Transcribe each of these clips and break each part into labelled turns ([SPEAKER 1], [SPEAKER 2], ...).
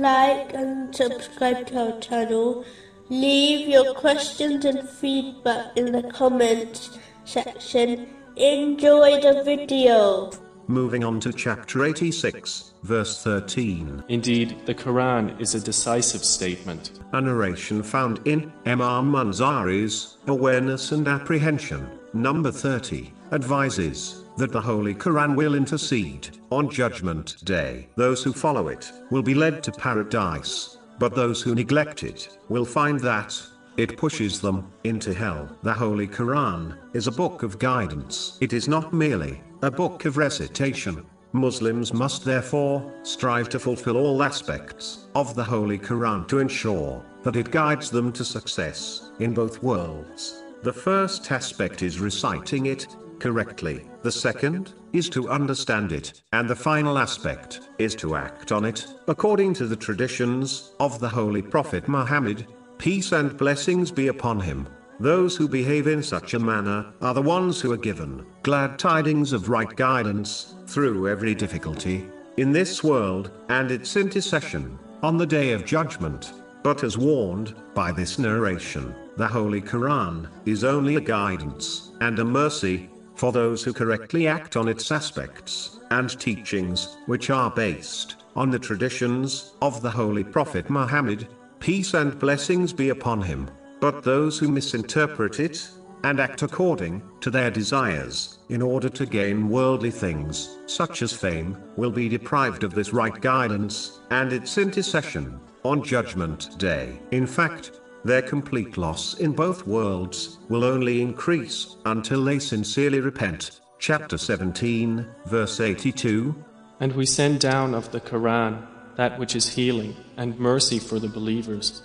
[SPEAKER 1] like and subscribe to our channel. Leave your questions and feedback in the comments section. Enjoy the video.
[SPEAKER 2] Moving on to chapter 86, verse 13.
[SPEAKER 3] Indeed, the Quran is a decisive statement.
[SPEAKER 2] A narration found in Imam Munzari's Awareness and Apprehension, number 30, advises that the Holy Quran will intercede on Judgment Day. Those who follow it will be led to paradise, but those who neglect it will find that it pushes them into hell. The Holy Quran is a book of guidance. It is not merely a book of recitation. Muslims must therefore strive to fulfill all aspects of the Holy Quran to ensure that it guides them to success in both worlds. The first aspect is reciting it correctly, the second is to understand it, and the final aspect is to act on it according to the traditions of the Holy Prophet Muhammad Peace and blessings be upon him. Those who behave in such a manner are the ones who are given glad tidings of right guidance through every difficulty in this world and its intercession on the day of judgment. But as warned by this narration, the Holy Quran is only a guidance and a mercy for those who correctly act on its aspects and teachings, which are based on the traditions of the Holy Prophet Muhammad peace and blessings be upon him. But those who misinterpret it, and act according to their desires, in order to gain worldly things, such as fame, will be deprived of this right guidance, and its intercession, on Judgment Day. In fact, their complete loss in both worlds will only increase until they sincerely repent. Chapter 17, verse 82.
[SPEAKER 3] And we send down of the Quran that which is healing and mercy for the believers,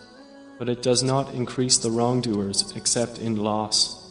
[SPEAKER 3] but it does not increase the wrongdoers except in loss.